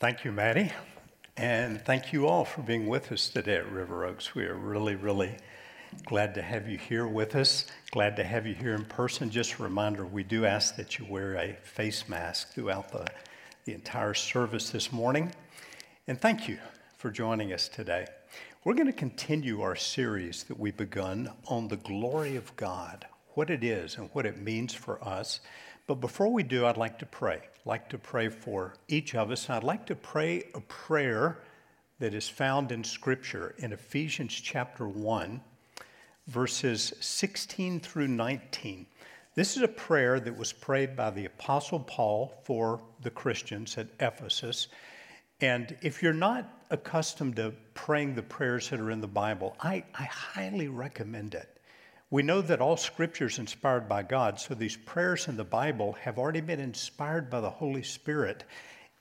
Thank you, Maddie. And thank you all for being with us today at River Oaks. We are really, really glad to have you here with us. Glad to have you here in person. Just a reminder we do ask that you wear a face mask throughout the, the entire service this morning. And thank you for joining us today. We're going to continue our series that we've begun on the glory of God, what it is and what it means for us. But before we do, I'd like to pray. I'd like to pray for each of us. I'd like to pray a prayer that is found in Scripture in Ephesians chapter 1, verses 16 through 19. This is a prayer that was prayed by the Apostle Paul for the Christians at Ephesus. And if you're not accustomed to praying the prayers that are in the Bible, I, I highly recommend it. We know that all scripture is inspired by God, so these prayers in the Bible have already been inspired by the Holy Spirit.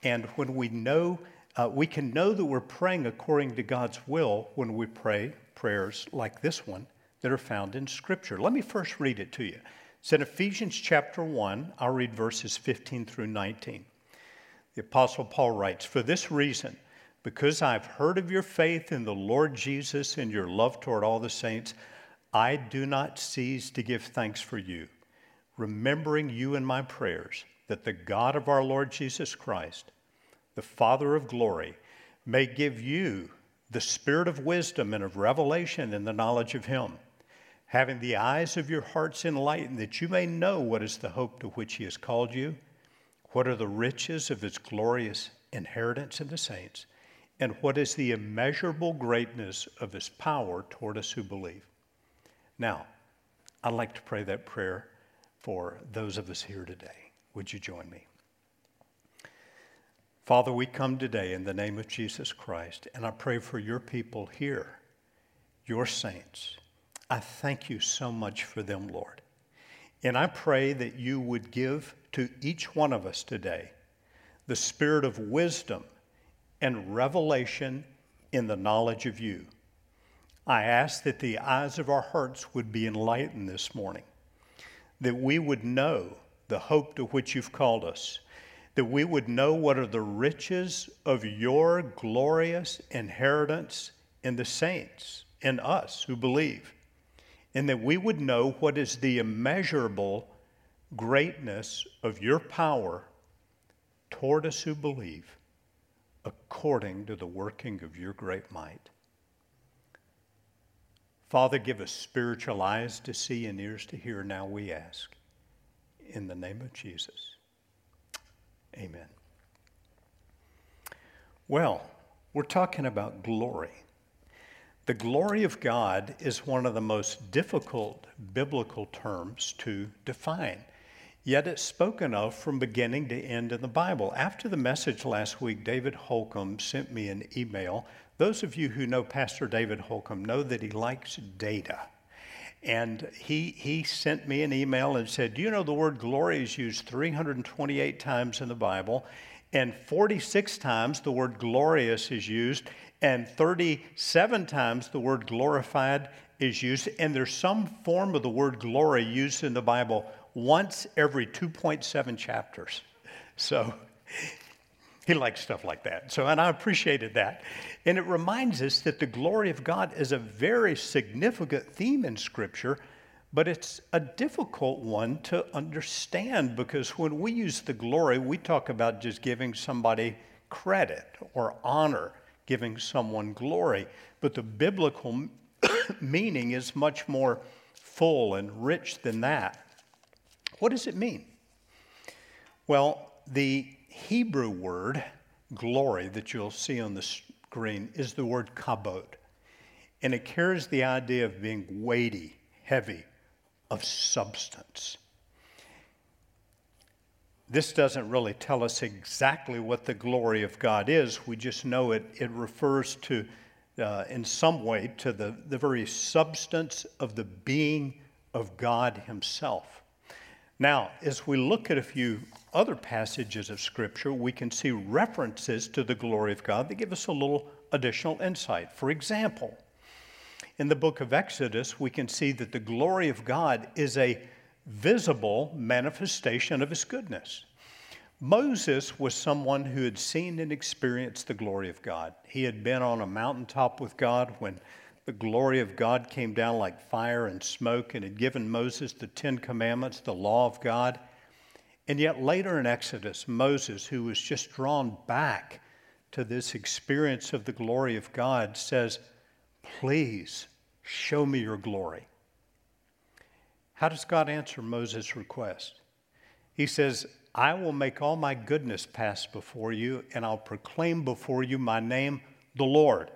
And when we know, uh, we can know that we're praying according to God's will when we pray prayers like this one that are found in Scripture. Let me first read it to you. It's in Ephesians chapter 1. I'll read verses 15 through 19. The Apostle Paul writes, For this reason, because I've heard of your faith in the Lord Jesus and your love toward all the saints, I do not cease to give thanks for you, remembering you in my prayers, that the God of our Lord Jesus Christ, the Father of glory, may give you the spirit of wisdom and of revelation in the knowledge of him, having the eyes of your hearts enlightened, that you may know what is the hope to which he has called you, what are the riches of his glorious inheritance in the saints, and what is the immeasurable greatness of his power toward us who believe now, I'd like to pray that prayer for those of us here today. Would you join me? Father, we come today in the name of Jesus Christ, and I pray for your people here, your saints. I thank you so much for them, Lord. And I pray that you would give to each one of us today the spirit of wisdom and revelation in the knowledge of you. I ask that the eyes of our hearts would be enlightened this morning, that we would know the hope to which you've called us, that we would know what are the riches of your glorious inheritance in the saints, in us who believe, and that we would know what is the immeasurable greatness of your power toward us who believe, according to the working of your great might. Father, give us spiritual eyes to see and ears to hear. Now we ask. In the name of Jesus. Amen. Well, we're talking about glory. The glory of God is one of the most difficult biblical terms to define. Yet it's spoken of from beginning to end in the Bible. After the message last week, David Holcomb sent me an email those of you who know Pastor David Holcomb know that he likes data. And he, he sent me an email and said, Do you know the word glory is used 328 times in the Bible? And 46 times the word glorious is used, and 37 times the word glorified is used. And there's some form of the word glory used in the Bible once every 2.7 chapters. So he likes stuff like that. So, and I appreciated that. And it reminds us that the glory of God is a very significant theme in Scripture, but it's a difficult one to understand because when we use the glory, we talk about just giving somebody credit or honor, giving someone glory. But the biblical meaning is much more full and rich than that. What does it mean? Well, the Hebrew word, glory, that you'll see on the screen, is the word kabod. And it carries the idea of being weighty, heavy, of substance. This doesn't really tell us exactly what the glory of God is. We just know it, it refers to, uh, in some way, to the, the very substance of the being of God Himself. Now, as we look at a few other passages of Scripture, we can see references to the glory of God that give us a little additional insight. For example, in the book of Exodus, we can see that the glory of God is a visible manifestation of His goodness. Moses was someone who had seen and experienced the glory of God. He had been on a mountaintop with God when the glory of God came down like fire and smoke and had given Moses the Ten Commandments, the law of God. And yet, later in Exodus, Moses, who was just drawn back to this experience of the glory of God, says, Please show me your glory. How does God answer Moses' request? He says, I will make all my goodness pass before you, and I'll proclaim before you my name, the Lord.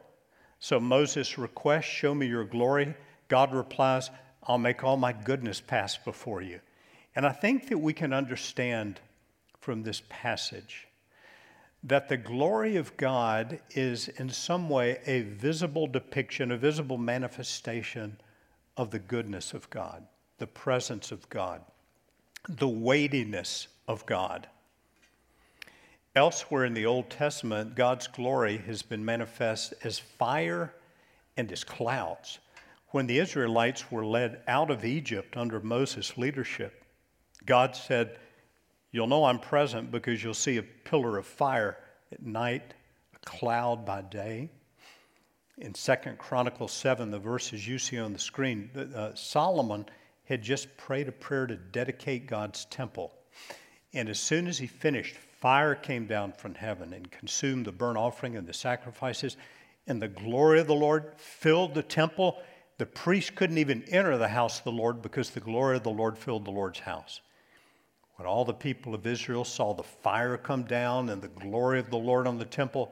So Moses requests, Show me your glory. God replies, I'll make all my goodness pass before you. And I think that we can understand from this passage that the glory of God is in some way a visible depiction, a visible manifestation of the goodness of God, the presence of God, the weightiness of God. Elsewhere in the Old Testament, God's glory has been manifest as fire and as clouds. When the Israelites were led out of Egypt under Moses' leadership, God said, You'll know I'm present because you'll see a pillar of fire at night, a cloud by day. In Second Chronicles 7, the verses you see on the screen, uh, Solomon had just prayed a prayer to dedicate God's temple. And as soon as he finished, fire came down from heaven and consumed the burnt offering and the sacrifices. And the glory of the Lord filled the temple. The priest couldn't even enter the house of the Lord because the glory of the Lord filled the Lord's house. When all the people of Israel saw the fire come down and the glory of the Lord on the temple,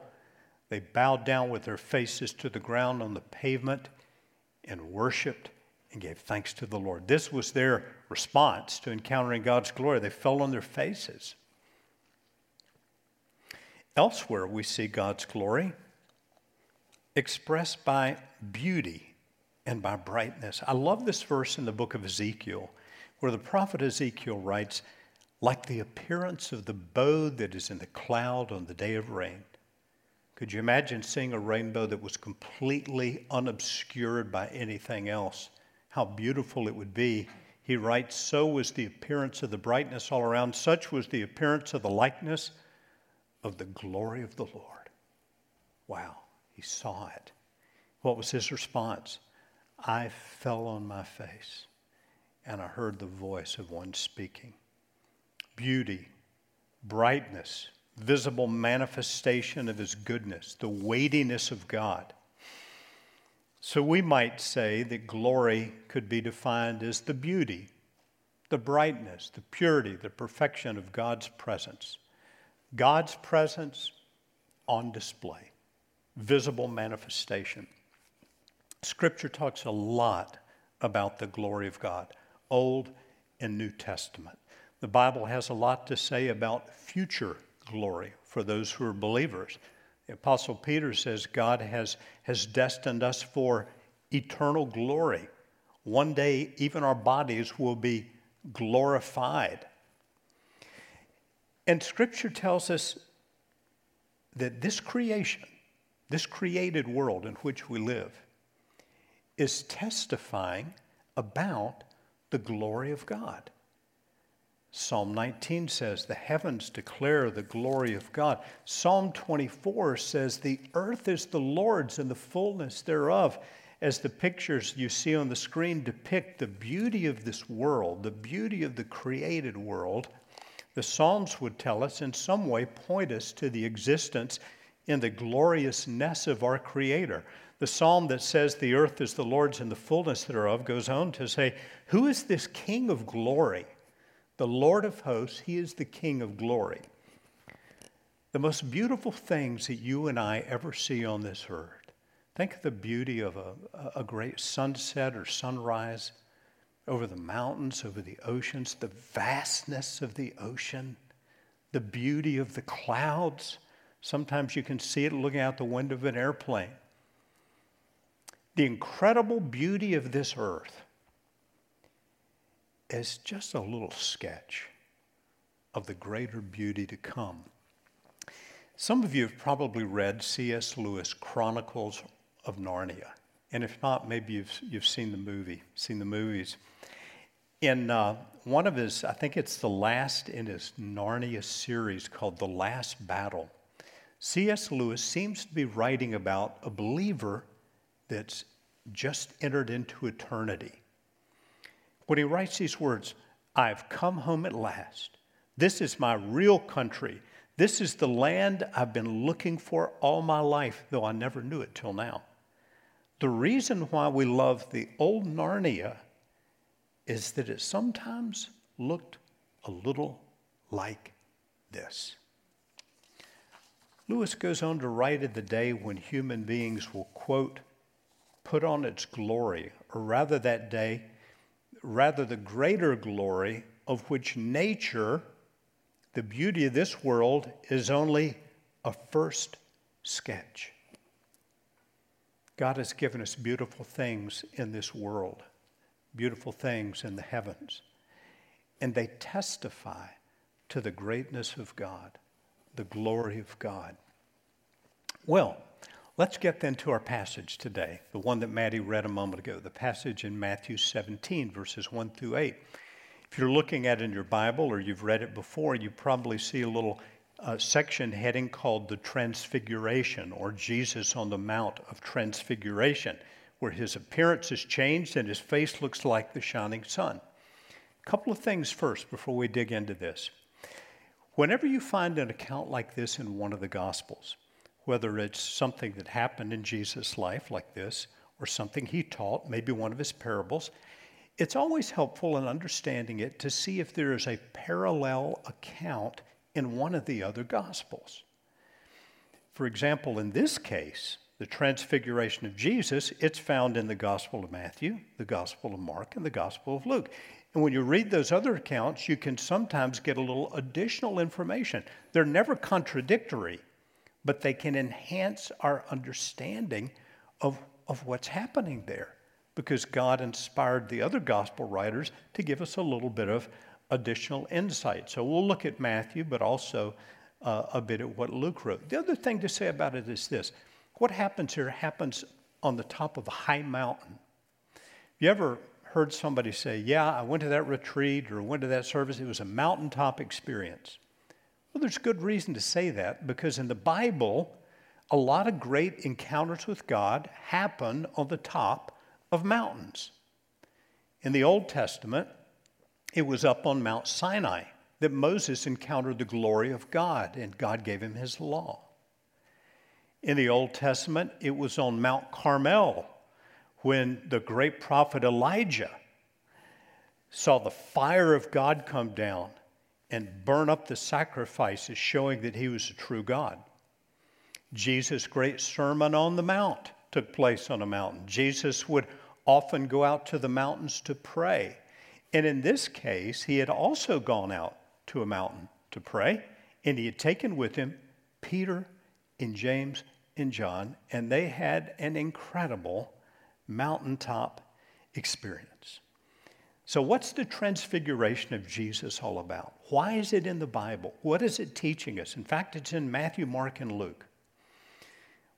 they bowed down with their faces to the ground on the pavement and worshiped and gave thanks to the Lord. This was their response to encountering God's glory. They fell on their faces. Elsewhere, we see God's glory expressed by beauty and by brightness. I love this verse in the book of Ezekiel, where the prophet Ezekiel writes, like the appearance of the bow that is in the cloud on the day of rain. Could you imagine seeing a rainbow that was completely unobscured by anything else? how beautiful it would be. He writes, So was the appearance of the brightness all around, such was the appearance of the likeness of the glory of the Lord. Wow, he saw it. What was his response? I fell on my face and I heard the voice of one speaking. Beauty, brightness, visible manifestation of his goodness, the weightiness of God. So we might say that glory could be defined as the beauty, the brightness, the purity, the perfection of God's presence. God's presence on display, visible manifestation. Scripture talks a lot about the glory of God, Old and New Testament. The Bible has a lot to say about future glory for those who are believers. The Apostle Peter says God has, has destined us for eternal glory. One day, even our bodies will be glorified. And Scripture tells us that this creation, this created world in which we live, is testifying about the glory of God. Psalm 19 says, The heavens declare the glory of God. Psalm 24 says, The earth is the Lord's and the fullness thereof. As the pictures you see on the screen depict the beauty of this world, the beauty of the created world, the Psalms would tell us, in some way, point us to the existence in the gloriousness of our Creator. The psalm that says the earth is the Lord's and the fullness thereof goes on to say, Who is this King of glory? the Lord of hosts, He is the King of glory. The most beautiful things that you and I ever see on this earth. Think of the beauty of a, a great sunset or sunrise over the mountains, over the oceans, the vastness of the ocean, the beauty of the clouds. Sometimes you can see it looking out the window of an airplane. The incredible beauty of this earth is just a little sketch of the greater beauty to come. Some of you have probably read C.S. Lewis' Chronicles of Narnia. And if not, maybe you've, you've seen the movie, seen the movies. In uh, one of his, I think it's the last in his Narnia series called The Last Battle, C.S. Lewis seems to be writing about a believer that's just entered into eternity. When he writes these words, I've come home at last. This is my real country. This is the land I've been looking for all my life, though I never knew it till now. The reason why we love the old Narnia is that it sometimes looked a little like this. Lewis goes on to write of the day when human beings will, quote, put on its glory, or rather that day, rather the greater glory of which nature, the beauty of this world, is only a first sketch. God has given us beautiful things in this world, beautiful things in the heavens, and they testify to the greatness of God, the glory of God. Well, let's get then to our passage today, the one that Maddie read a moment ago, the passage in Matthew 17, verses 1 through 8. If you're looking at it in your Bible or you've read it before, you probably see a little uh, section heading called the Transfiguration or Jesus on the Mount of Transfiguration, where his appearance is changed and his face looks like the shining sun. A couple of things first before we dig into this. Whenever you find an account like this in one of the Gospels, whether it's something that happened in Jesus' life like this, or something he taught, maybe one of his parables, it's always helpful in understanding it to see if there is a parallel account in one of the other Gospels. For example, in this case, the transfiguration of Jesus, it's found in the Gospel of Matthew, the Gospel of Mark, and the Gospel of Luke. And when you read those other accounts, you can sometimes get a little additional information. They're never contradictory, but they can enhance our understanding of, of what's happening there because God inspired the other gospel writers to give us a little bit of additional insight. So we'll look at Matthew, but also uh, a bit at what Luke wrote. The other thing to say about it is this what happens here happens on the top of a high mountain. You ever heard somebody say, Yeah, I went to that retreat or went to that service? It was a mountaintop experience. Well, there's good reason to say that because in the Bible, a lot of great encounters with God happen on the top of mountains. In the Old Testament, it was up on Mount Sinai that Moses encountered the glory of God and God gave him his law. In the Old Testament, it was on Mount Carmel when the great prophet Elijah saw the fire of God come down and burn up the sacrifices, showing that he was a true God. Jesus' great Sermon on the Mount took place on a mountain. Jesus would often go out to the mountains to pray. And in this case, he had also gone out to a mountain to pray, and he had taken with him Peter and James and John, and they had an incredible mountaintop experience. So, what's the transfiguration of Jesus all about? Why is it in the Bible? What is it teaching us? In fact, it's in Matthew, Mark, and Luke.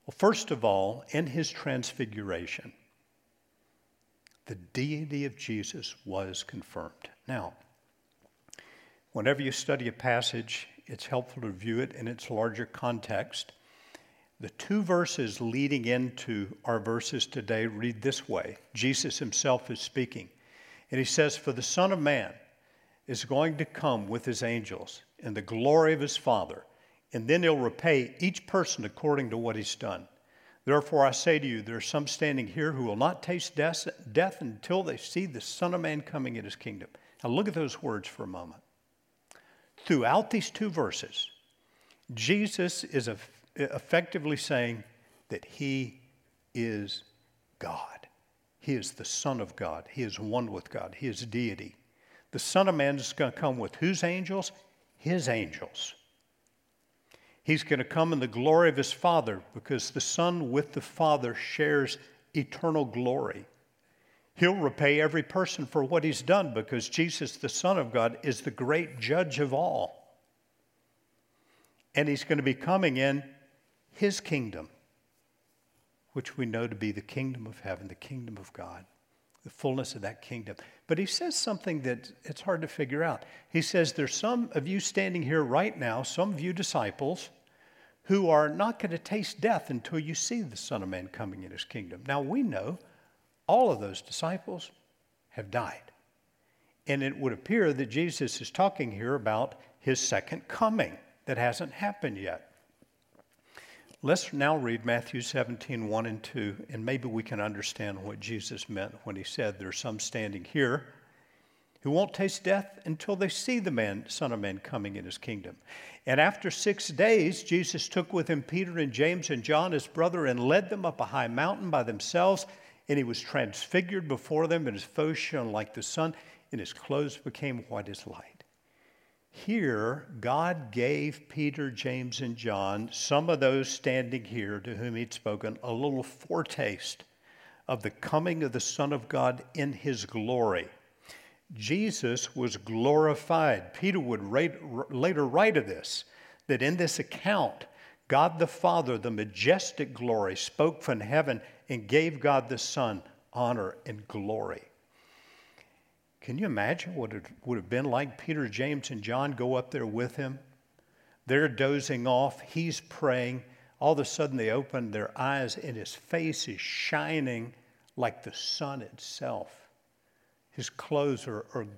Well, first of all, in his transfiguration, the deity of Jesus was confirmed. Now, whenever you study a passage, it's helpful to view it in its larger context. The two verses leading into our verses today read this way Jesus himself is speaking, and he says, For the Son of Man is going to come with his angels in the glory of his Father, and then he'll repay each person according to what he's done. Therefore, I say to you, there are some standing here who will not taste death, death until they see the Son of Man coming in his kingdom. Now, look at those words for a moment. Throughout these two verses, Jesus is effectively saying that he is God. He is the Son of God. He is one with God. He is deity. The Son of Man is going to come with whose angels? His angels. He's going to come in the glory of his Father because the Son with the Father shares eternal glory. He'll repay every person for what he's done because Jesus, the Son of God, is the great judge of all. And he's going to be coming in his kingdom, which we know to be the kingdom of heaven, the kingdom of God, the fullness of that kingdom. But he says something that it's hard to figure out. He says, There's some of you standing here right now, some of you disciples, who are not going to taste death until you see the Son of Man coming in his kingdom. Now we know all of those disciples have died. And it would appear that Jesus is talking here about his second coming that hasn't happened yet. Let's now read Matthew 17, 1 and 2, and maybe we can understand what Jesus meant when he said, There's some standing here who won't taste death until they see the man, Son of Man coming in his kingdom. And after six days, Jesus took with him Peter and James and John, his brother, and led them up a high mountain by themselves. And he was transfigured before them, and his face shone like the sun, and his clothes became white as light. Here, God gave Peter, James, and John, some of those standing here to whom he'd spoken, a little foretaste of the coming of the Son of God in his glory. Jesus was glorified. Peter would later write of this that in this account, God the Father, the majestic glory, spoke from heaven and gave God the Son honor and glory. Can you imagine what it would have been like? Peter, James, and John go up there with him. They're dozing off. He's praying. All of a sudden, they open their eyes, and his face is shining like the sun itself. His clothes are, are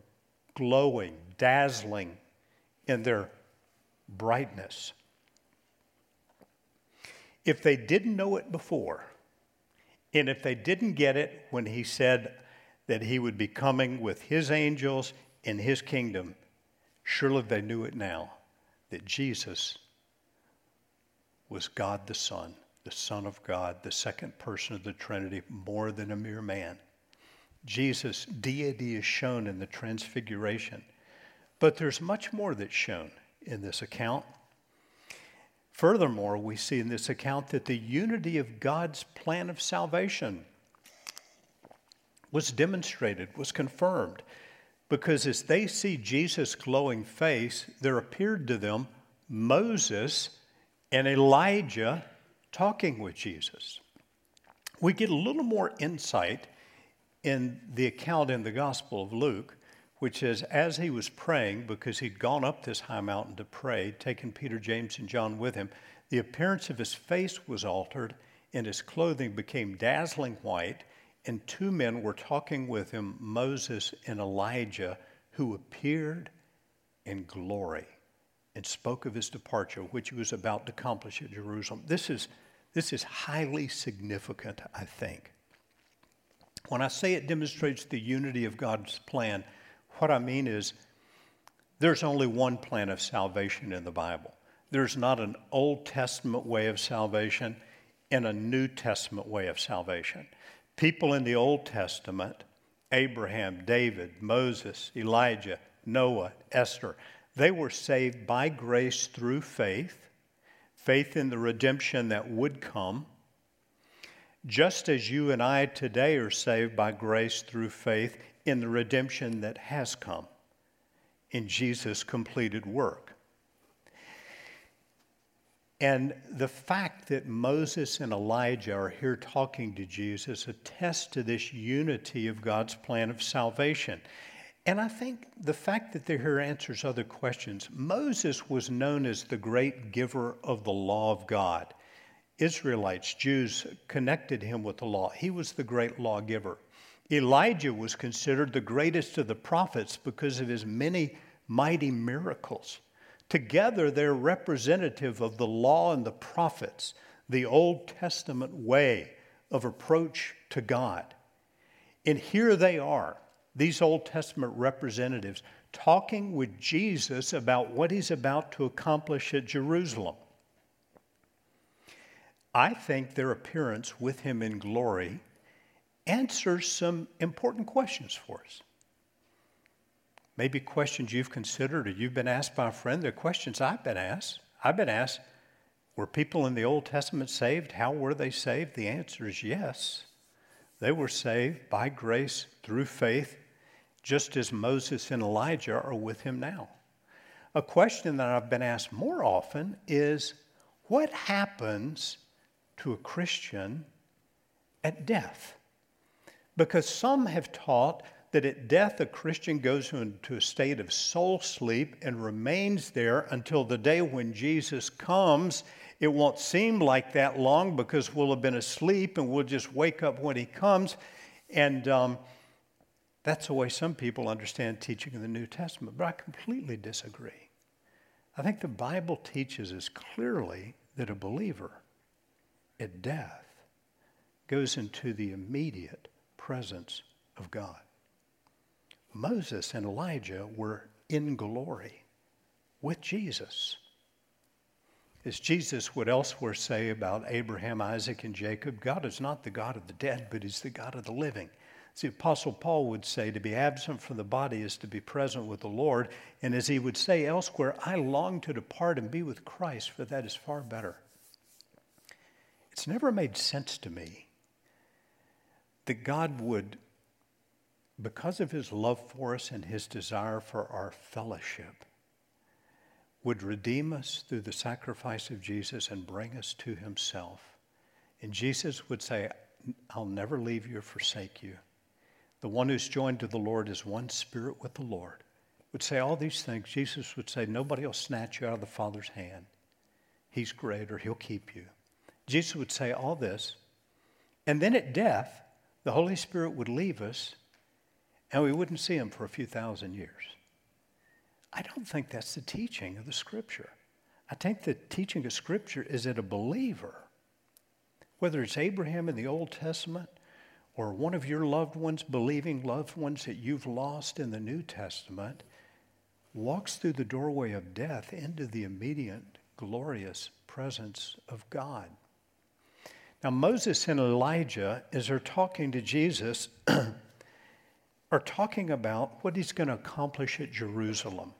glowing, dazzling in their brightness. If they didn't know it before, and if they didn't get it when he said that he would be coming with his angels in his kingdom, surely they knew it now that Jesus was God the Son, the Son of God, the second person of the Trinity, more than a mere man. Jesus' deity is shown in the transfiguration. But there's much more that's shown in this account. Furthermore, we see in this account that the unity of God's plan of salvation was demonstrated, was confirmed, because as they see Jesus' glowing face, there appeared to them Moses and Elijah talking with Jesus. We get a little more insight in the account in the Gospel of Luke, which is as he was praying, because he'd gone up this high mountain to pray, taking Peter, James, and John with him, the appearance of his face was altered, and his clothing became dazzling white, and two men were talking with him, Moses and Elijah, who appeared in glory and spoke of his departure, which he was about to accomplish at Jerusalem. This is, this is highly significant, I think. When I say it demonstrates the unity of God's plan, what I mean is there's only one plan of salvation in the Bible. There's not an Old Testament way of salvation and a New Testament way of salvation. People in the Old Testament, Abraham, David, Moses, Elijah, Noah, Esther, they were saved by grace through faith, faith in the redemption that would come just as you and I today are saved by grace through faith in the redemption that has come in Jesus' completed work. And the fact that Moses and Elijah are here talking to Jesus attests to this unity of God's plan of salvation. And I think the fact that they're here answers other questions. Moses was known as the great giver of the law of God. Israelites, Jews, connected him with the law. He was the great lawgiver. Elijah was considered the greatest of the prophets because of his many mighty miracles. Together, they're representative of the law and the prophets, the Old Testament way of approach to God. And here they are, these Old Testament representatives, talking with Jesus about what he's about to accomplish at Jerusalem. I think their appearance with him in glory answers some important questions for us. Maybe questions you've considered or you've been asked by a friend. They're questions I've been asked. I've been asked, were people in the Old Testament saved? How were they saved? The answer is yes. They were saved by grace through faith, just as Moses and Elijah are with him now. A question that I've been asked more often is what happens to a Christian at death. Because some have taught that at death a Christian goes into a state of soul sleep and remains there until the day when Jesus comes. It won't seem like that long because we'll have been asleep and we'll just wake up when he comes. And um, that's the way some people understand teaching in the New Testament, but I completely disagree. I think the Bible teaches us clearly that a believer at death goes into the immediate presence of God. Moses and Elijah were in glory with Jesus. As Jesus would elsewhere say about Abraham, Isaac, and Jacob, God is not the God of the dead, but He's the God of the living. As the Apostle Paul would say, to be absent from the body is to be present with the Lord. And as he would say elsewhere, I long to depart and be with Christ, for that is far better. It's never made sense to me that God would, because of his love for us and his desire for our fellowship, would redeem us through the sacrifice of Jesus and bring us to himself. And Jesus would say, I'll never leave you or forsake you. The one who's joined to the Lord is one spirit with the Lord. Would say all these things. Jesus would say, Nobody will snatch you out of the Father's hand. He's greater, He'll keep you. Jesus would say all this. And then at death, the Holy Spirit would leave us and we wouldn't see Him for a few thousand years. I don't think that's the teaching of the Scripture. I think the teaching of Scripture is that a believer, whether it's Abraham in the Old Testament or one of your loved ones, believing loved ones that you've lost in the New Testament, walks through the doorway of death into the immediate, glorious presence of God. Now, Moses and Elijah, as they're talking to Jesus, are talking about what he's going to accomplish at Jerusalem.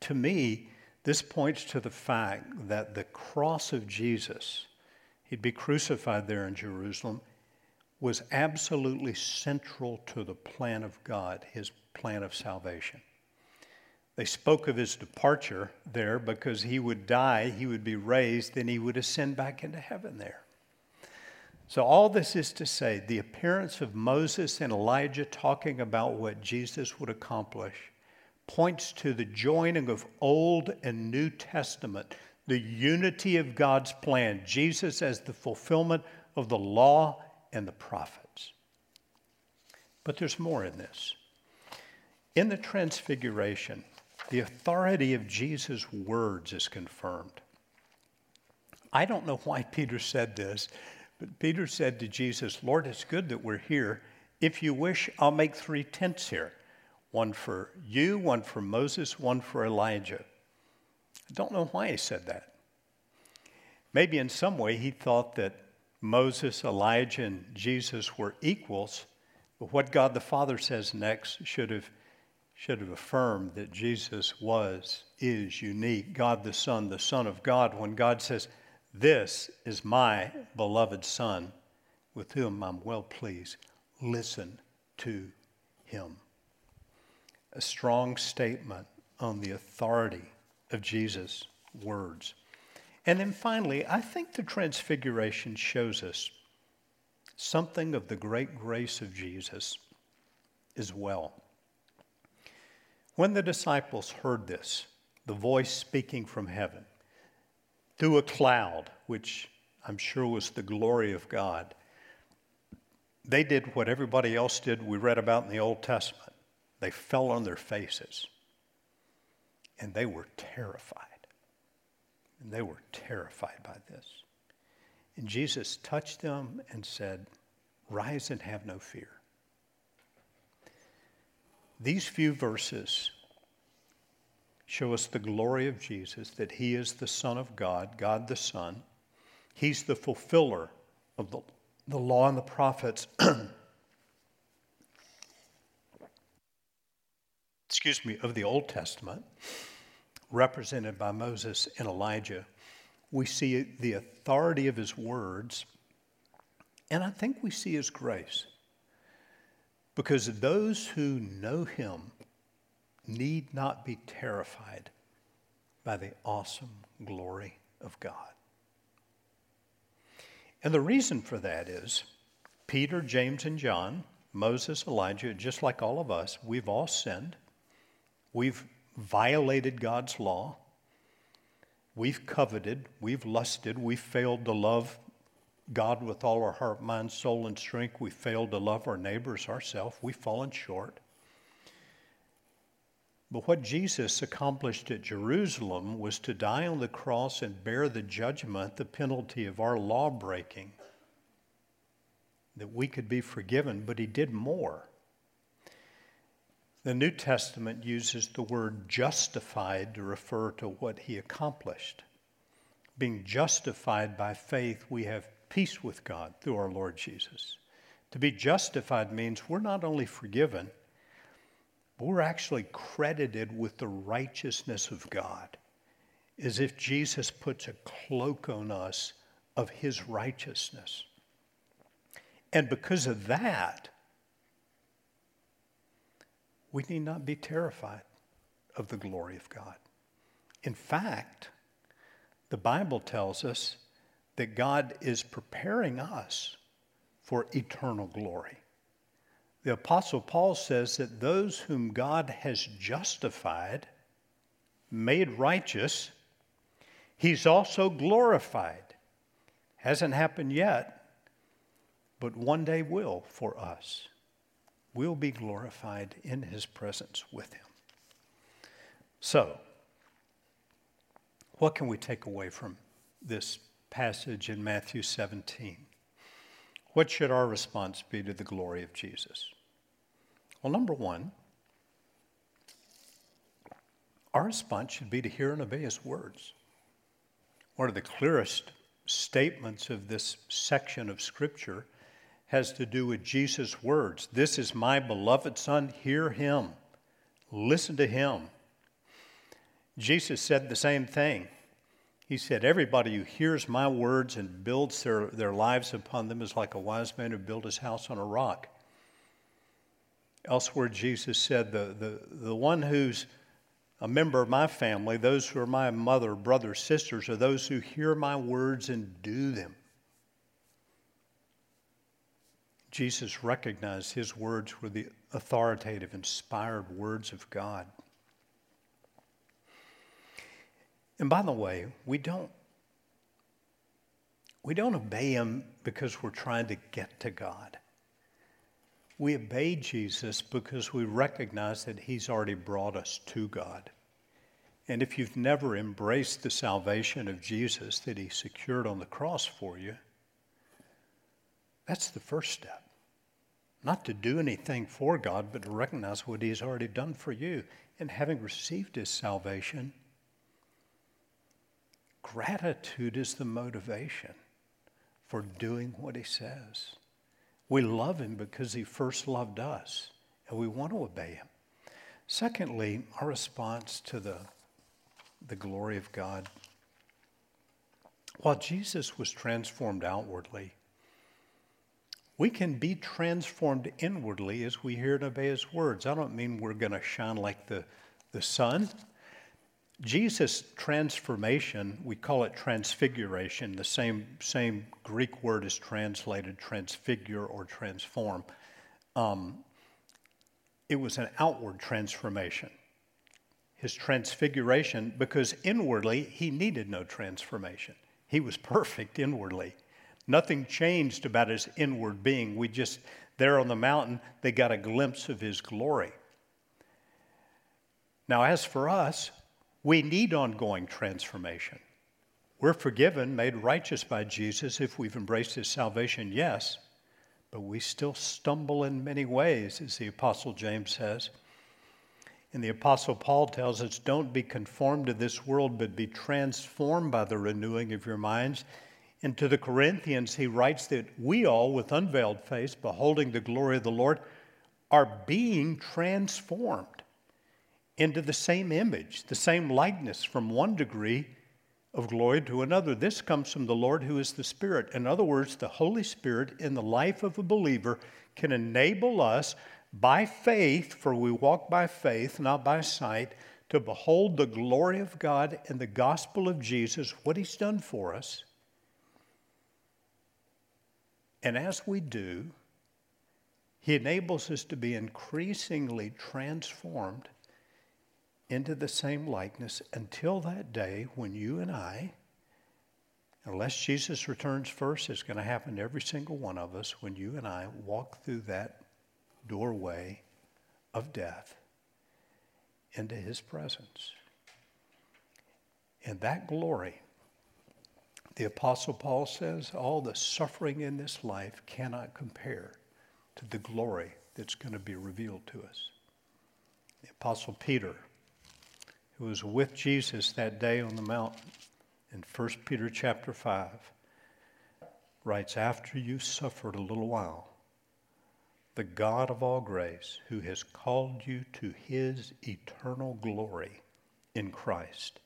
To me, this points to the fact that the cross of Jesus, he'd be crucified there in Jerusalem, was absolutely central to the plan of God, his plan of salvation. They spoke of his departure there because he would die, he would be raised, then he would ascend back into heaven there. So, all this is to say, the appearance of Moses and Elijah talking about what Jesus would accomplish points to the joining of Old and New Testament, the unity of God's plan, Jesus as the fulfillment of the law and the prophets. But there's more in this. In the Transfiguration, the authority of Jesus' words is confirmed. I don't know why Peter said this, but Peter said to Jesus, Lord, it's good that we're here. If you wish, I'll make three tents here one for you, one for Moses, one for Elijah. I don't know why he said that. Maybe in some way he thought that Moses, Elijah, and Jesus were equals, but what God the Father says next should have, should have affirmed that Jesus was, is unique. God the Son, the Son of God, when God says, This is my beloved Son, with whom I'm well pleased, listen to him. A strong statement on the authority of Jesus' words. And then finally, I think the Transfiguration shows us something of the great grace of Jesus as well. When the disciples heard this, the voice speaking from heaven, through a cloud, which I'm sure was the glory of God, they did what everybody else did, we read about in the Old Testament. They fell on their faces and they were terrified. And they were terrified by this. And Jesus touched them and said, Rise and have no fear. These few verses show us the glory of Jesus, that he is the Son of God, God the Son. He's the fulfiller of the, the law and the prophets. Excuse me, of the Old Testament represented by Moses and Elijah, we see the authority of his words, and I think we see his grace. Because those who know him need not be terrified by the awesome glory of God. And the reason for that is Peter, James, and John, Moses, Elijah, just like all of us, we've all sinned. We've violated God's law. We've coveted. We've lusted. We've failed to love God with all our heart, mind, soul, and strength. We've failed to love our neighbors ourselves. We've fallen short. But what Jesus accomplished at Jerusalem was to die on the cross and bear the judgment, the penalty of our law breaking, that we could be forgiven, but he did more. The New Testament uses the word justified to refer to what he accomplished. Being justified by faith, we have peace with God through our Lord Jesus. To be justified means we're not only forgiven, but we're actually credited with the righteousness of God, as if Jesus puts a cloak on us of his righteousness. And because of that, we need not be terrified of the glory of God. In fact, the Bible tells us that God is preparing us for eternal glory. The Apostle Paul says that those whom God has justified, made righteous, he's also glorified. Hasn't happened yet, but one day will for us. We'll be glorified in his presence with him. So, what can we take away from this passage in Matthew 17? What should our response be to the glory of Jesus? Well, number one, our response should be to hear and obey his words. One of the clearest statements of this section of Scripture has to do with Jesus' words This is my beloved Son, hear him, listen to him. Jesus said the same thing. He said, Everybody who hears my words and builds their, their lives upon them is like a wise man who built his house on a rock. Elsewhere, Jesus said, the, the, the one who's a member of my family, those who are my mother, brothers, sisters, are those who hear my words and do them. Jesus recognized his words were the authoritative, inspired words of God. And by the way, we don't we don't obey him because we're trying to get to God. We obey Jesus because we recognize that He's already brought us to God. And if you've never embraced the salvation of Jesus that He secured on the cross for you, that's the first step. Not to do anything for God, but to recognize what He's already done for you. And having received His salvation, gratitude is the motivation for doing what He says. We love him because he first loved us, and we want to obey him. Secondly, our response to the, the glory of God. While Jesus was transformed outwardly, we can be transformed inwardly as we hear and obey his words. I don't mean we're going to shine like the, the sun. Jesus' transformation, we call it transfiguration. The same, same Greek word is translated transfigure or transform. Um, it was an outward transformation. His transfiguration, because inwardly he needed no transformation. He was perfect inwardly. Nothing changed about his inward being. We just, there on the mountain, they got a glimpse of his glory. Now, as for us, we need ongoing transformation. We're forgiven, made righteous by Jesus if we've embraced his salvation, yes, but we still stumble in many ways, as the Apostle James says. And the Apostle Paul tells us, Don't be conformed to this world, but be transformed by the renewing of your minds. And to the Corinthians, he writes that we all, with unveiled face, beholding the glory of the Lord, are being transformed into the same image, the same likeness from one degree of glory to another. This comes from the Lord who is the Spirit. In other words, the Holy Spirit in the life of a believer can enable us by faith, for we walk by faith, not by sight, to behold the glory of God and the gospel of Jesus, what He's done for us, And as we do, He enables us to be increasingly transformed into the same likeness until that day when you and I, unless Jesus returns first, it's going to happen to every single one of us when you and I walk through that doorway of death into his presence. And that glory, the Apostle Paul says, all the suffering in this life cannot compare to the glory that's going to be revealed to us. The Apostle Peter, who was with Jesus that day on the mountain in 1 Peter chapter 5, writes, After you suffered a little while, the God of all grace, who has called you to his eternal glory in Christ,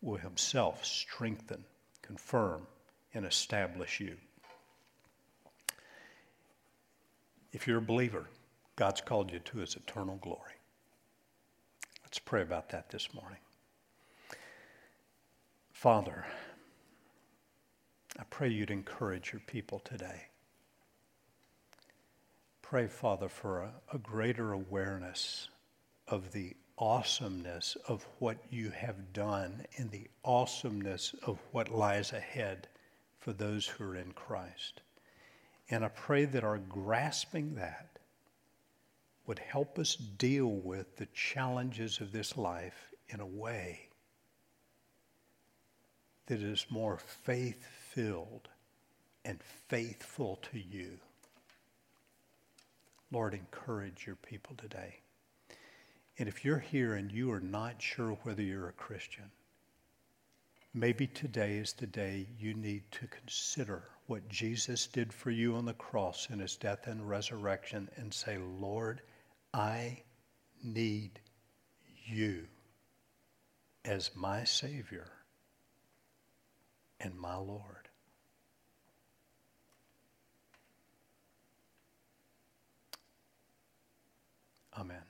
will himself strengthen, confirm, and establish you. If you're a believer, God's called you to his eternal glory. Let's pray about that this morning. Father, I pray you'd encourage your people today pray, Father, for a, a greater awareness of the awesomeness of what you have done and the awesomeness of what lies ahead for those who are in Christ. And I pray that our grasping that would help us deal with the challenges of this life in a way that is more faith filled and faithful to you. Lord, encourage your people today. And if you're here and you are not sure whether you're a Christian, maybe today is the day you need to consider what Jesus did for you on the cross in his death and resurrection and say, Lord, I need you as my Savior and my Lord. Amen.